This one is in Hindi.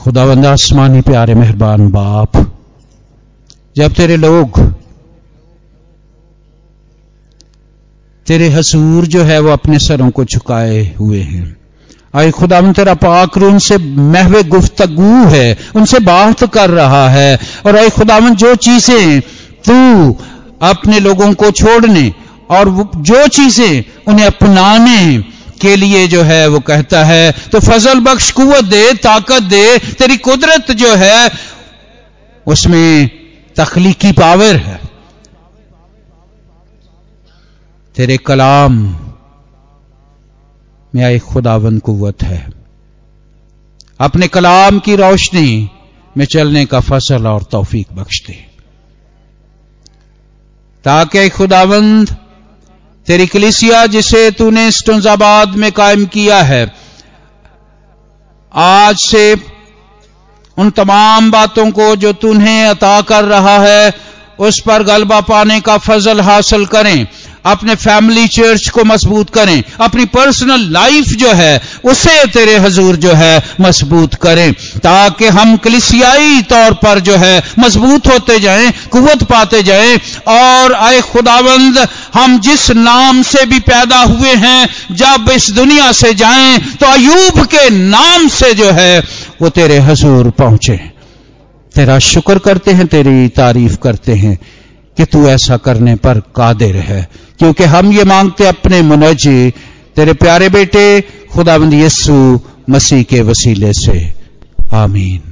खुदावंद, आसमानी प्यारे, मेहरबान बाप। जब तेरे लोग, तेरे हसूर जो है, वो अपने सरों को झुकाए हुए हैं। आए खुदा तेरा पाकर उनसे महवे गुफ्तगु है, उनसे बात कर रहा है। और आए खुदावन जो चीज़ें तू अपने लोगों को छोड़ने और जो चीज़ें उन्हें अपनाने के लिए जो है वो कहता है तो फजल बख्श कुत दे, ताकत दे, तेरी कुदरत जो है, उसमें तखलीकी पावर है। तेरे कलाम में आई खुदावन कुत है। अपने कलाम की रोशनी में चलने का फ़सल और तौफीक बख्श दे। ताकि खुदावंद तेरी कलिसिया जिसे तूने स्टोजाबाद में कायम किया है, आज से उन तमाम बातों को जो तुम्हें अता कर रहा है, उस पर गलबा पाने का फजल हासिल करें। अपने फैमिली चर्च को मज़बूत करें। अपनी पर्सनल लाइफ जो है, उसे तेरे हजूर जो है, मज़बूत करें। ताकि हम कलिसियाई तौर पर जो है, मज़बूत होते जाएँ, कुवत पाते जाएँ, और आए खुदावंद हम जिस नाम से भी पैदा हुए हैं, जब इस दुनिया से जाएँ तो अयूब के नाम से जो है, वो तेरे हजूर पहुँचे। तेरा शुक्र करते हैं, तेरी तारीफ़ करते हैं कि तू ऐसा करने पर कादिर है। क्योंकि हम ये मांगते अपने मुनजी, तेरे प्यारे बेटे खुदाबंद यस्सु मसीह के वसीले से। आमीन।